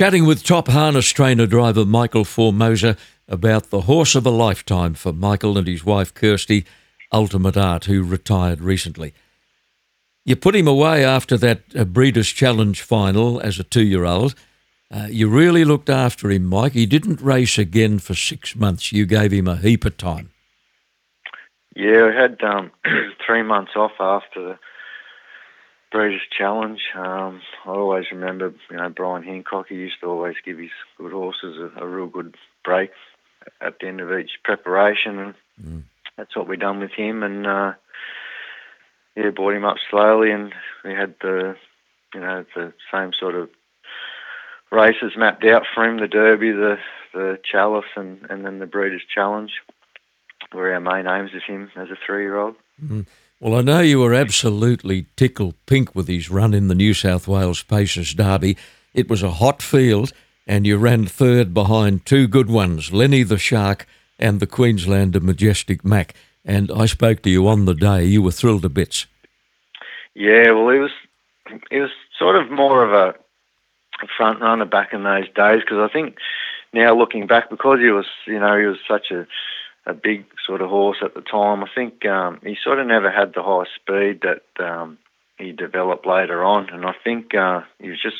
Chatting with top harness trainer driver Michael Formosa about the horse of a lifetime for Michael and his wife Kirsty, Ultimate Art, who retired recently. You put him away after that uh, Breeders' Challenge final as a two year old. Uh, you really looked after him, Mike. He didn't race again for six months. You gave him a heap of time. Yeah, I had um, three months off after Breeders' Challenge. Um, I always remember, you know, Brian Hancock. He used to always give his good horses a, a real good break at the end of each preparation, and mm. that's what we done with him. And uh, yeah, brought him up slowly, and we had the, you know, the same sort of races mapped out for him: the Derby, the the Chalice, and and then the Breeders' Challenge were our main aims of him as a three-year-old. Mm. Well, I know you were absolutely tickle pink with his run in the New South Wales Pacers Derby. It was a hot field, and you ran third behind two good ones, Lennytheshark and the Queenslander Majestic Mac. And I spoke to you on the day. You were thrilled to bits. Yeah, well, he was he was sort of more of a front runner back in those days because I think now looking back, because he was you know he was such a a big sort of horse at the time. I think um, he sort of never had the high speed that um, he developed later on, and I think uh, he was just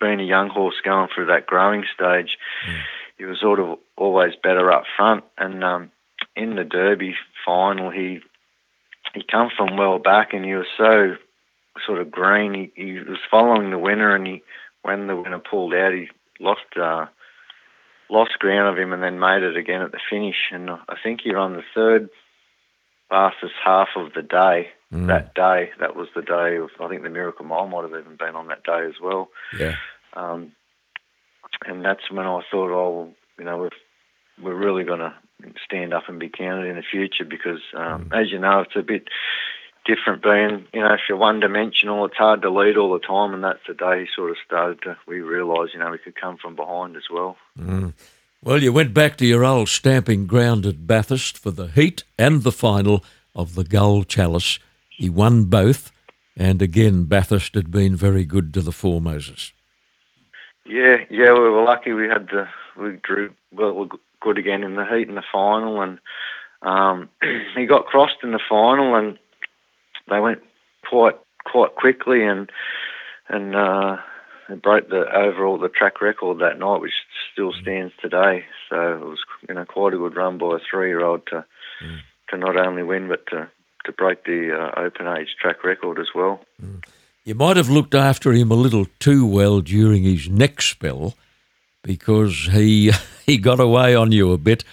being a young horse going through that growing stage. Mm. He was sort of always better up front, and um, in the Derby final, he he come from well back, and he was so sort of green. He, he was following the winner, and he when the winner pulled out, he lost. Uh, lost ground of him and then made it again at the finish. And I think he ran the third fastest half of the day mm. that day. That was the day of, I think the Miracle Mile might have even been on that day as well. Yeah. Um, and that's when I thought, oh, you know, we've, we're really going to stand up and be counted in the future because, um, mm. as you know, it's a bit different being, you know, if you're one dimensional, it's hard to lead all the time, and that's the day sort of started to, we realised, you know, we could come from behind as well. Mm. Well, you went back to your old stamping ground at Bathurst for the heat and the final of the Gold Chalice. He won both, and again, Bathurst had been very good to the Formosas. Yeah, yeah, we were lucky. We had the we drew well good again in the heat and the final, and um, he got crossed in the final, and they went quite quite quickly and and uh, broke the overall the track record that night, which still stands today. So it was you know quite a good run by a three year old to mm. to not only win but to to break the uh, open age track record as well. Mm. You might have looked after him a little too well during his next spell because he he got away on you a bit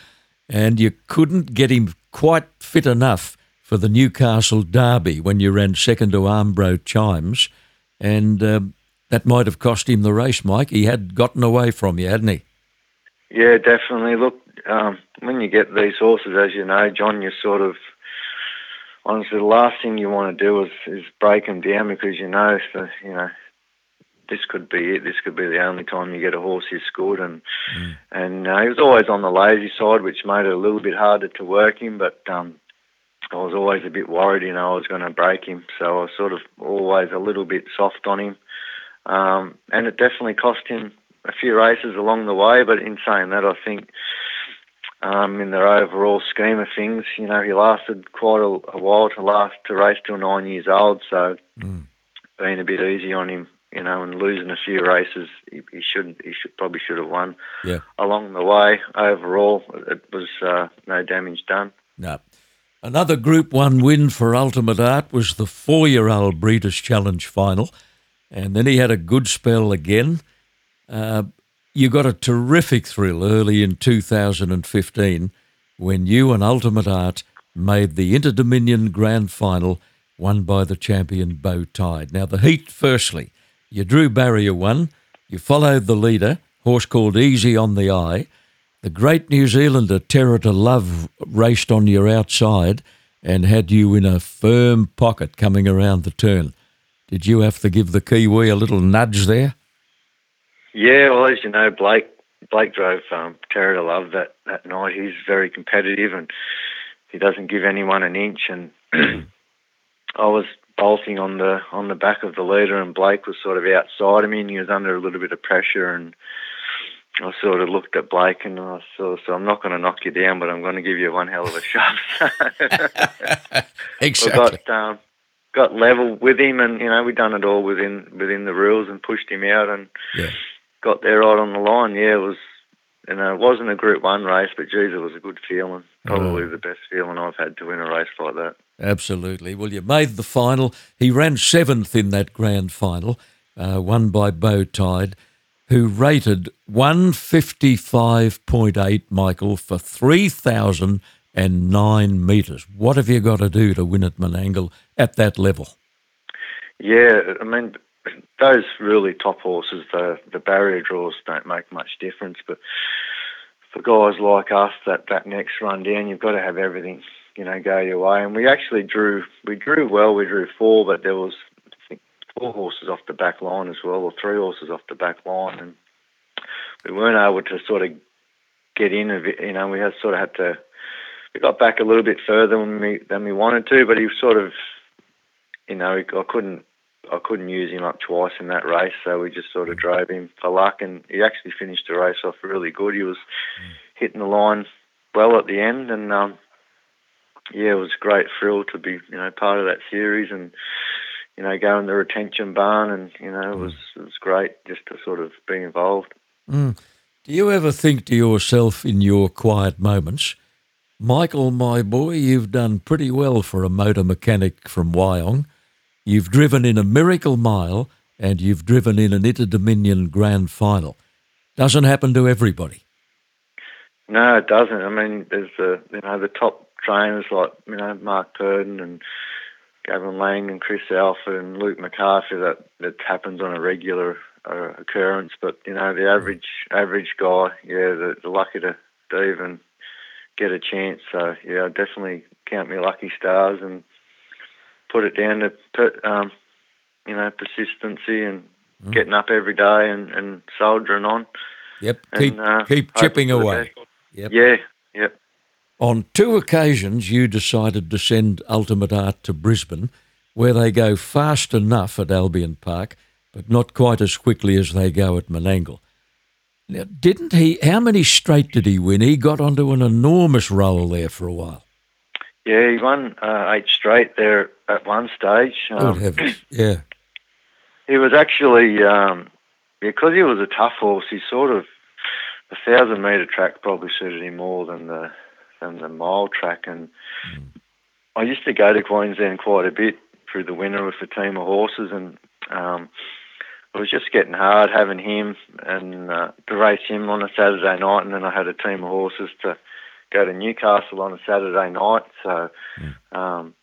and you couldn't get him quite fit enough for the Newcastle Derby when you ran second to Armbro Chimes, and uh, that might have cost him the race, Mike. He had gotten away from you, hadn't he? Yeah, definitely. Look, um, when you get these horses, as you know, John, you sort of honestly the last thing you want to do is, is break them down because you know, so, you know, this could be it. This could be the only time you get a horse who's good, and mm. and uh, he was always on the lazy side, which made it a little bit harder to work him. But um, I was always a bit worried, you know, I was going to break him. So I was sort of always a little bit soft on him. Um, and it definitely cost him a few races along the way. But in saying that, I think um, in the overall scheme of things, you know, he lasted quite a, a while to last to race till nine years old. So mm. being a bit easy on him, you know, and losing a few races, he, he should he should probably should have won. Yeah. Along the way, overall, it was uh, no damage done. No. Another Group 1 win for Ultimate Art was the four year old Breeders' Challenge final, and then he had a good spell again. Uh, you got a terrific thrill early in 2015 when you and Ultimate Art made the Inter Dominion Grand Final, won by the champion Beautide. Now, the heat, firstly, you drew barrier one, you followed the leader, horse called Easy on the Eye. The great New Zealander Terror to Love raced on your outside and had you in a firm pocket coming around the turn. Did you have to give the Kiwi a little nudge there? Yeah, well, as you know, Blake Blake drove um, Terror to Love that, that night. He's very competitive and he doesn't give anyone an inch. And I was bolting on the on the back of the leader, and Blake was sort of outside of me, and he was under a little bit of pressure and I sort of looked at Blake and I sort so I'm not going to knock you down, but I'm going to give you one hell of a shove. exactly. got, um, got level with him, and you know we done it all within within the rules and pushed him out and yeah. got there right on the line. Yeah, it was. You know, it wasn't a Group One race, but geez, it was a good feeling. Probably Oh. the best feeling I've had to win a race like that. Absolutely. Well, you made the final. He ran seventh in that grand final, uh, won by Beautide, who rated 155.8, Michael, for 3,009 metres. What have you got to do to win at Menangle at that level? Yeah, I mean, those really top horses, the the barrier draws don't make much difference. But for guys like us, that that next run down, you've got to have everything, you know, go your way. And we actually drew, we drew well. We drew four, but there was four horses off the back line as well, or three horses off the back line, and we weren't able to sort of get in. A bit, you know, we had sort of had to. We got back a little bit further than we than we wanted to, but he sort of you know, I couldn't I couldn't use him up twice in that race, so we just sort of drove him for luck, and he actually finished the race off really good. He was hitting the line well at the end, and um, yeah, it was a great thrill to be you know part of that series, and you know go in the retention barn, and you know it mm. was it was great just to sort of be involved. Mm. Do you ever think to yourself in your quiet moments, Michael, my boy, you've done pretty well for a motor mechanic from Wyong. You've driven in a miracle mile and you've driven in an Interdominion grand final. Doesn't happen to everybody. No, it doesn't. I mean, there's the you know the top trainers like you know Mark Purdon and Gavin Lang and Chris Alford and Luke McCarthy that that happens on a regular uh, occurrence. But you know the average average guy, yeah, they're, they're lucky to, to even get a chance. So yeah, definitely count me lucky stars and put it down to per, um, you know persistency and getting up every day and, and soldiering on. Yep, And, keep uh, keep chipping away. Yep. Yeah, yep. On two occasions, you decided to send Ultimate Art to Brisbane, where they go fast enough at Albion Park, but not quite as quickly as they go at Menangle. Now, didn't he? How many straight did he win? He got onto an enormous roll there for a while. Yeah, he won uh, eight straight there at one stage. Good Um, heavens! Yeah, he was actually um, because he was a tough horse. He sort of the thousand meter track probably suited him more than the than the mile track. And I used to go to Queensland quite a bit through the winter with a team of horses, and um, it was just getting hard having him and uh, to race him on a Saturday night, and then I had a team of horses to go to Newcastle on a Saturday night. So. Um,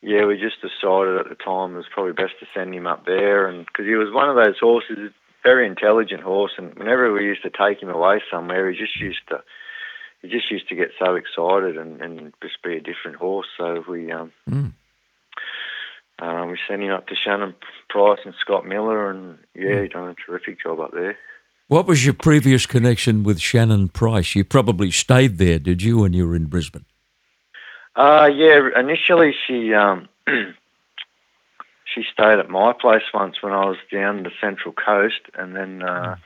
yeah, we just decided at the time it was probably best to send him up there, and because he was one of those horses, very intelligent horse, and whenever we used to take him away somewhere, he just used to, he just used to get so excited and, and just be a different horse. So we, um, Mm. um, we sent him up to Shannon Price and Scott Miller, and yeah, he done a terrific job up there. What was your previous connection with Shannon Price? You probably stayed there, did you, when you were in Brisbane? Uh, yeah, initially she um, she stayed at my place once when I was down the Central Coast, and then uh,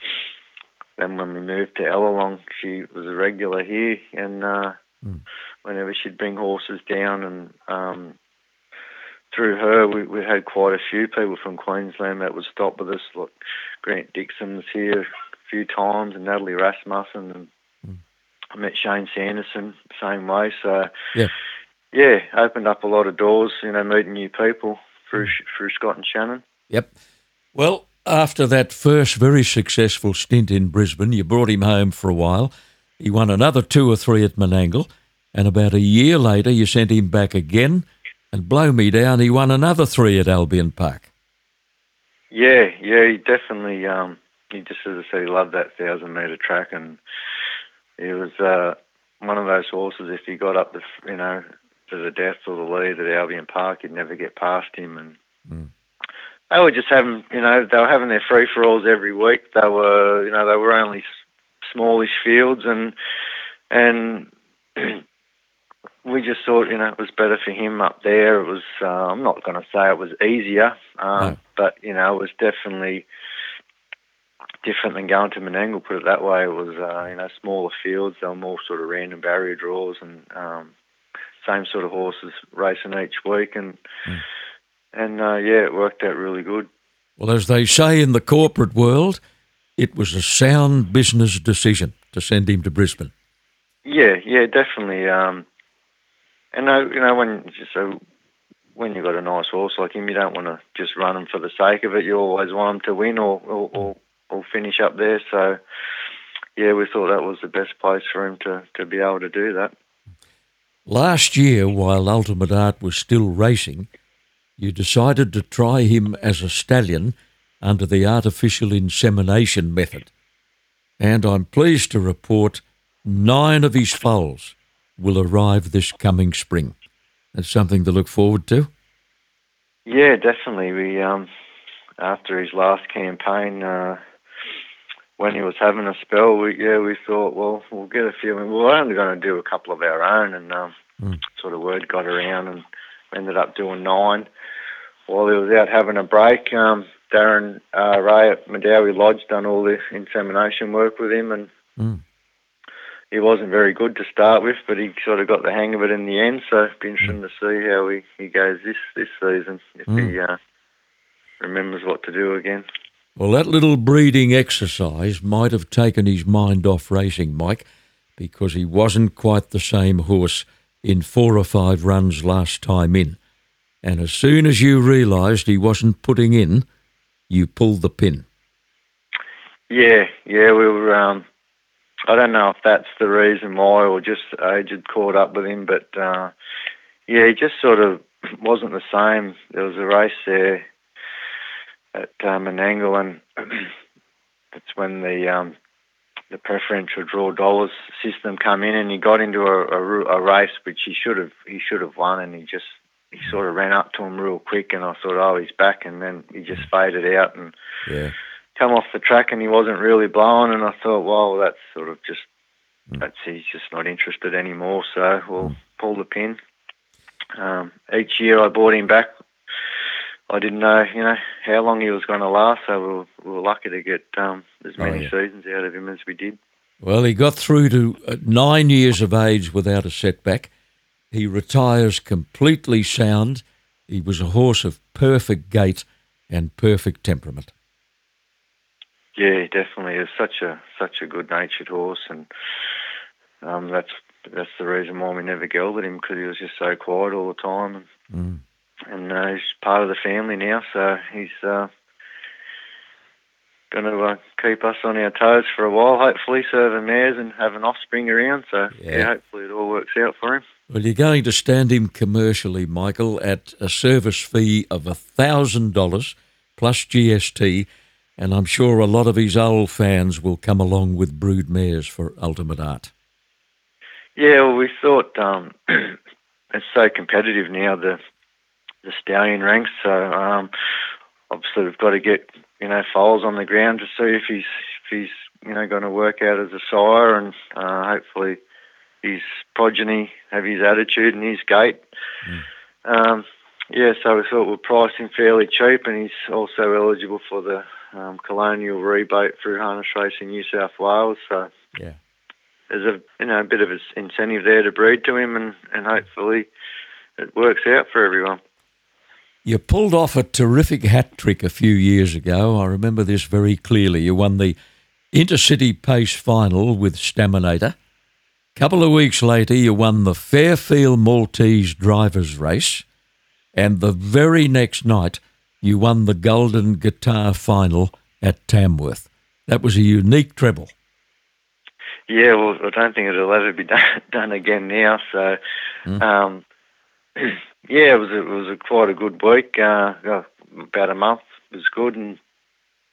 then when we moved to Ellalong, she was a regular here, and uh, whenever she'd bring horses down, and um, through her, we, we had quite a few people from Queensland that would stop with us. Like Grant Dixon was here a few times, and Natalie Rasmussen, and I met Shane Sanderson same way. So Yeah. yeah, opened up a lot of doors. You know, meeting new people through through Scott and Shannon. Yep. Well, after that first very successful stint in Brisbane, you brought him home for a while. He won another two or three at Menangle, and about a year later, you sent him back again. And blow me down, he won another three at Albion Park. Yeah, yeah, he definitely. Um, he just as I said, he loved that thousand meter track, and he was uh, one of those horses. If he got up the, you know, to the death or the lead at Albion Park, you'd never get past him. And they were just having, you know, they were having their free for alls every week. They were, you know, they were only smallish fields, and and we just thought, you know, it was better for him up there. It was, uh, I'm not going to say it was easier, um, No. but you know, it was definitely different than going to Menangle. Put it that way. It was uh, you know smaller fields. They were more sort of random barrier draws and um, same sort of horses racing each week, and mm. And uh, yeah, it worked out really good. Well, as they say in the corporate world, it was a sound business decision to send him to Brisbane. Yeah, yeah, definitely. Um, and uh, you know when so when you've got a nice horse like him, you don't want to just run him for the sake of it. You always want him to win or or, or, or finish up there. So yeah, we thought that was the best place for him to, to be able to do that. Last year, while Ultimate Art was still racing, you decided to try him as a stallion under the artificial insemination method. And I'm pleased to report nine of his foals will arrive this coming spring. That's something to look forward to. Yeah, definitely. We um, after his last campaign, uh, when he was having a spell, we yeah we thought, well, we'll get a few. We're only going to do a couple of our own, and um, mm. sort of word got around, and ended up doing nine. While he was out having a break, um, Darren uh, Ray at Medowie Lodge done all the insemination work with him, and mm. he wasn't very good to start with, but he sort of got the hang of it in the end. So it'd be interesting mm. to see how he, he goes this this season if mm. he uh, remembers what to do again. Well, that little breeding exercise might have taken his mind off racing, Mike, because he wasn't quite the same horse in four or five runs last time in. And as soon as you realised he wasn't putting in, you pulled the pin. Yeah, yeah, we were. Um, I don't know if that's the reason why, or just age had caught up with him, but uh, yeah, he just sort of wasn't the same. There was a race there at um, Menangle, and that's when the um, the preferential draw dollars system come in, and he got into a, a, a, race which he should have he should have won, and he just he sort of ran up to him real quick, and I thought, oh, he's back, and then he just faded out and yeah. come off the track, and he wasn't really blowing, and I thought, well, that's sort of just mm. that's he's just not interested anymore, so we'll mm. pull the pin. Um, each year I bought him back I didn't know, you know, how long he was going to last. So we were, we were lucky to get um, as oh, many oh, yeah. seasons out of him as we did. Well, he got through to uh, nine years of age without a setback. He retires completely sound. He was a horse of perfect gait and perfect temperament. Yeah, definitely. He's such a such a good natured horse, and um, that's that's the reason why we never gelded him because he was just so quiet all the time. And, mm and uh, he's part of the family now. So he's uh, going to uh, keep us on our toes for a while. Hopefully, serving mares and have an offspring around. So yeah. yeah, hopefully it all works out for him. Well, you're going to stand him commercially, Michael, at a service fee of thousand dollars plus GST, and I'm sure a lot of his old fans will come along with brood mares for Ultimate Art. Yeah, well, we thought um, it's so competitive now. The the stallion ranks. So um, obviously we've got to get you know foals on the ground to see if he's if he's you know going to work out as a sire, and uh, hopefully his progeny have his attitude and his gait. Mm. Um, yeah, so we thought we'd price him fairly cheap, and he's also eligible for the um, colonial rebate through Harness Racing in New South Wales. So yeah, there's a you know a bit of an incentive there to breed to him, and and hopefully it works out for everyone. You pulled off a terrific hat trick a few years ago. I remember this very clearly. You won the Intercity Pace final with Staminator. Couple of weeks later, you won the Fairfield Maltese Drivers Race. And the very next night, you won the Golden Guitar Final at Tamworth. That was a unique treble. Yeah, well, I don't think it'll ever be done, done again now. So, mm. um, yeah, it was a, it was a, quite a good week. Uh, about a month was good, and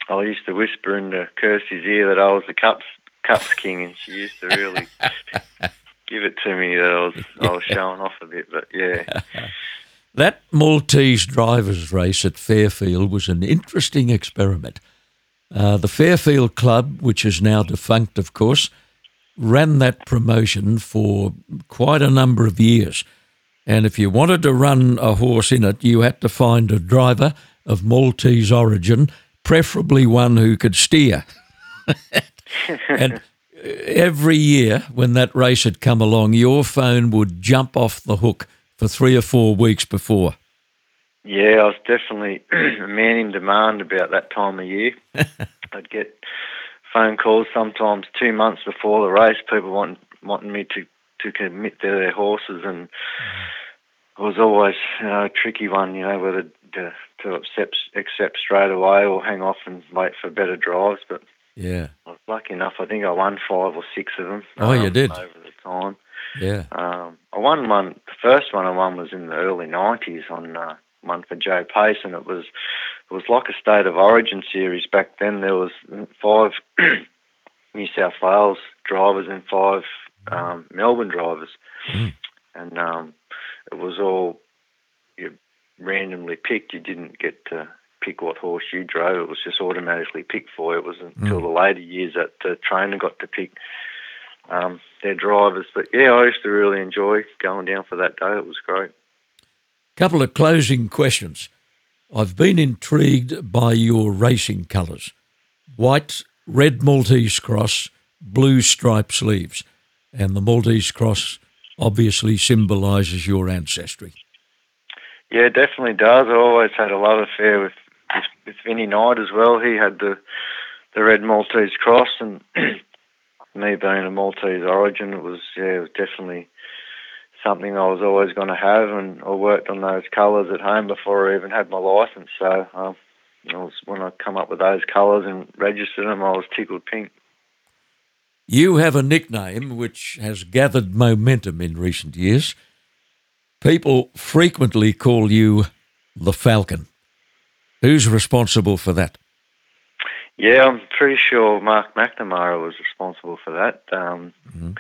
I used to whisper into Kirsty's ear that I was the cups cups king, and she used to really give it to me that I was I was showing off a bit. But yeah. That Maltese drivers' race at Fairfield was an interesting experiment. Uh, the Fairfield Club, which is now defunct, of course, ran that promotion for quite a number of years. And if you wanted to run a horse in it, you had to find a driver of Maltese origin, preferably one who could steer. and every year when that race had come along, your phone would jump off the hook for three or four weeks before. Yeah, I was definitely a man in demand about that time of year. I'd get phone calls sometimes two months before the race, people wanting wanting me to to commit to their horses, and it was always you know, a tricky one, you know, whether to, to accept accept straight away or hang off and wait for better drives. But yeah, I was lucky enough. I think I won five or six of them. Oh, um, you did over the time. Yeah, um, I won one. The first one I won was in the early '90s on uh, one for Joe Pace, and it was it was like a state of origin series back then. There was five New South Wales drivers and five um, Melbourne drivers, mm. and um, it was all you randomly picked. You didn't get to pick what horse you drove. It was just automatically picked for you. It wasn't until Mm. the later years that the trainer got to pick um, their drivers. But yeah, I used to really enjoy going down for that day. It was great. couple of closing questions. I've been intrigued by your racing colours: white, red Maltese cross, blue stripe sleeves, and the Maltese cross obviously symbolises your ancestry. Yeah, it definitely does. I always had a love affair with with, Vinny Knight as well. He had the the red Maltese cross, and me being a Maltese origin, it was yeah, it was definitely something I was always going to have. And I worked on those colours at home before I even had my license. So um, I was when I come up with those colours and registered them, I was tickled pink. You have a nickname which has gathered momentum in recent years. People frequently call you the Falcon. Who's responsible for that? Yeah, I'm pretty sure Mark McNamara was responsible for that. Um, Mhm.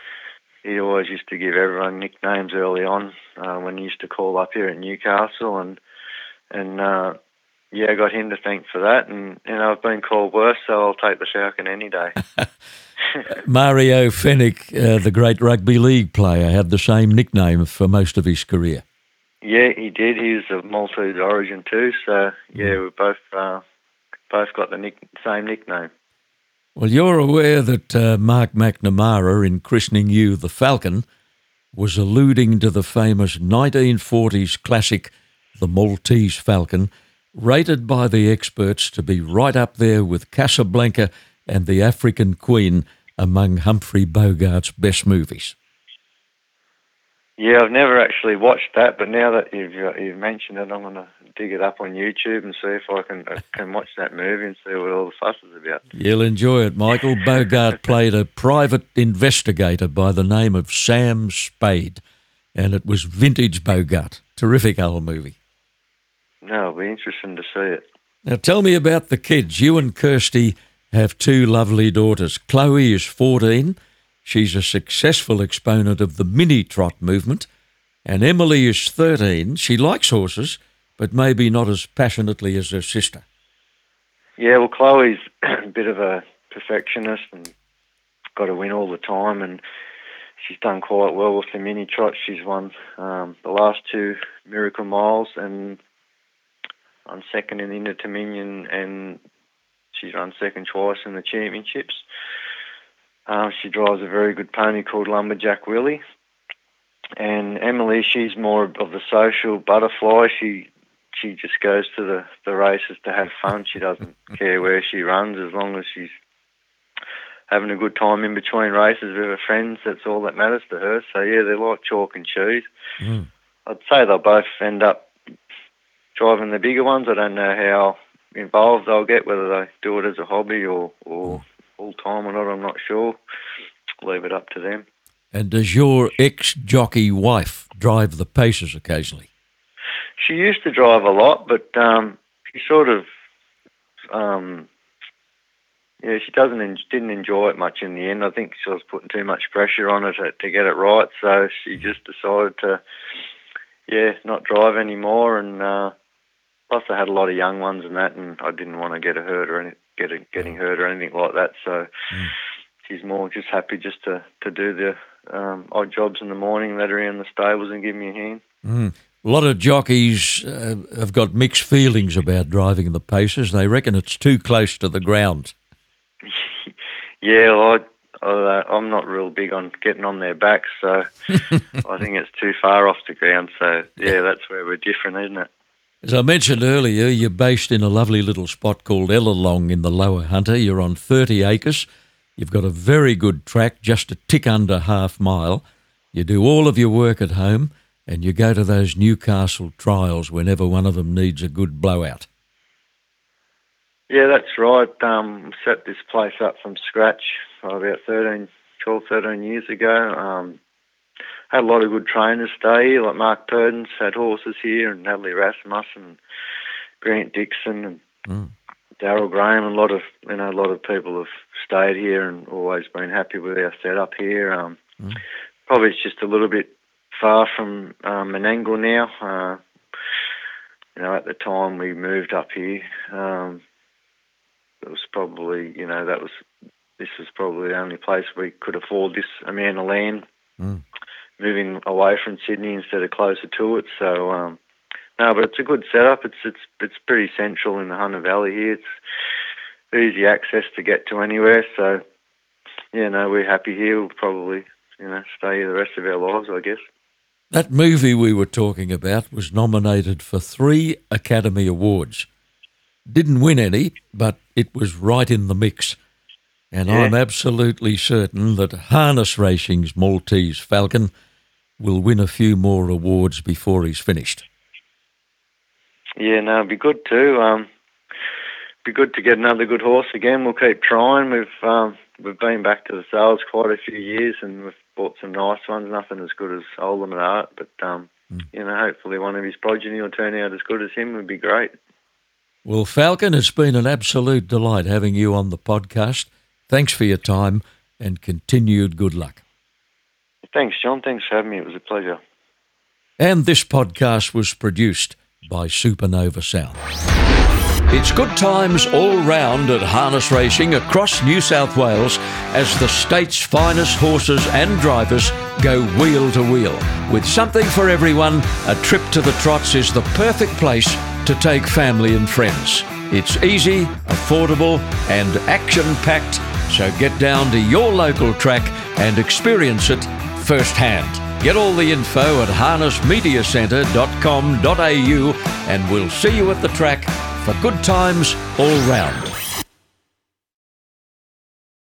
He always used to give everyone nicknames early on uh, when he used to call up here at Newcastle, and and uh, yeah, I got him to thank for that. And you know, I've been called worse, so I'll take the Falcon any day. Mario Fenech, uh, the great rugby league player, had the same nickname for most of his career. Yeah, he did. He was of Maltese origin too, so yeah, we both uh, both got the nick- same nickname. Well, you're aware that uh, Mark McNamara, in christening you the Falcon, was alluding to the famous 1940s classic, The Maltese Falcon, rated by the experts to be right up there with Casablanca and The African Queen among Humphrey Bogart's best movies. Yeah, I've never actually watched that, but now that you've uh, you've mentioned it, I'm gonna dig it up on YouTube and see if I can uh, can watch that movie and see what all the fuss is about. You'll enjoy it, Michael. Bogart played a private investigator by the name of Sam Spade, and it was vintage Bogart. Terrific old movie. No, it'll be interesting to see it. Now, tell me about the kids. You and Kirsty have two lovely daughters. Chloe is 14. She's a successful exponent of the mini trot movement. And Emily is 13. She likes horses, but maybe not as passionately as her sister. Yeah, well, Chloe's a bit of a perfectionist and got to win all the time, and she's done quite well with the mini trot. She's won um, the last two Miracle Miles and on second in the Interdominion, and she's run second twice in the championships. Um, she drives a very good pony called Lumberjack Willie. And Emily, she's more of the social butterfly. She she just goes to the, the races to have fun. She doesn't care where she runs as long as she's having a good time in between races with her friends. That's all that matters to her. So yeah, they're like chalk and cheese. Mm. I'd say they'll both end up driving the bigger ones. I don't know how involved they'll get, whether they do it as a hobby or, or full time or not. I'm not sure. Leave it up to them. And does your ex jockey wife drive the paces occasionally? She used to drive a lot, but um, she sort of, um, yeah, she doesn't en- didn't enjoy it much in the end. I think she was putting too much pressure on her to, to get it right, so she just decided to, yeah, not drive anymore. And uh, plus, I had a lot of young ones and that, and I didn't want to get her hurt or any, get her, getting hurt or anything like that. So Mm. she's more just happy just to to do the um, odd jobs in the morning, let her in the stables and give me a hand. Mm. A lot of jockeys uh, have got mixed feelings about driving the paces. They reckon it's too close to the ground. Yeah, well, I, I, I'm not real big on getting on their backs, so I think it's too far off the ground. So yeah, that's where we're different, isn't it? As I mentioned earlier, you're based in a lovely little spot called Ellalong in the Lower Hunter. You're on 30 acres. You've got a very good track, just a tick under half mile. You do all of your work at home, and you go to those Newcastle trials whenever one of them needs a good blowout. Yeah, that's right. Um, set this place up from scratch about 13, 12, 13 years ago. Um, had a lot of good trainers stay here, like Mark Purdons had horses here, and Natalie Rasmus and Grant Dixon and mm. Daryl Graham. And a lot of you know a lot of people have stayed here and always been happy with our setup here. Um, mm. Probably it's just a little bit far from um, Menangle now. Uh, you know, at the time we moved up here, um, it was probably you know that was this was probably the only place we could afford this amount of land. Mm moving away from Sydney instead of closer to it. So um, no, but it's a good setup. It's it's it's pretty central in the Hunter Valley here. It's easy access to get to anywhere. So yeah, no, we're happy here. We'll probably you know stay here the rest of our lives, I guess. That movie we were talking about was nominated for three Academy Awards. Didn't win any, but it was right in the mix. And yeah. I'm absolutely certain that harness racing's Maltese Falcon will win a few more awards before he's finished. Yeah, no, it'd be good too. Um, be good to get another good horse again. We'll keep trying. We've um, we've been back to the sales quite a few years, and we've bought some nice ones. Nothing as good as Ultimate Art, but um, mm. you know, hopefully one of his progeny will turn out as good as him. Would be great. Well, Falcon, it's been an absolute delight having you on the podcast. Thanks for your time and continued good luck. Thanks, John. Thanks for having me. It was a pleasure. And this podcast was produced by Supernova Sound. It's good times all round at harness racing across New South Wales as the state's finest horses and drivers go wheel to wheel. With something for everyone, a trip to the trots is the perfect place to take family and friends. It's easy, affordable, and action packed, so get down to your local track and experience it firsthand. Get all the info at harnessmediacentre.com.au and we'll see you at the track for good times all round.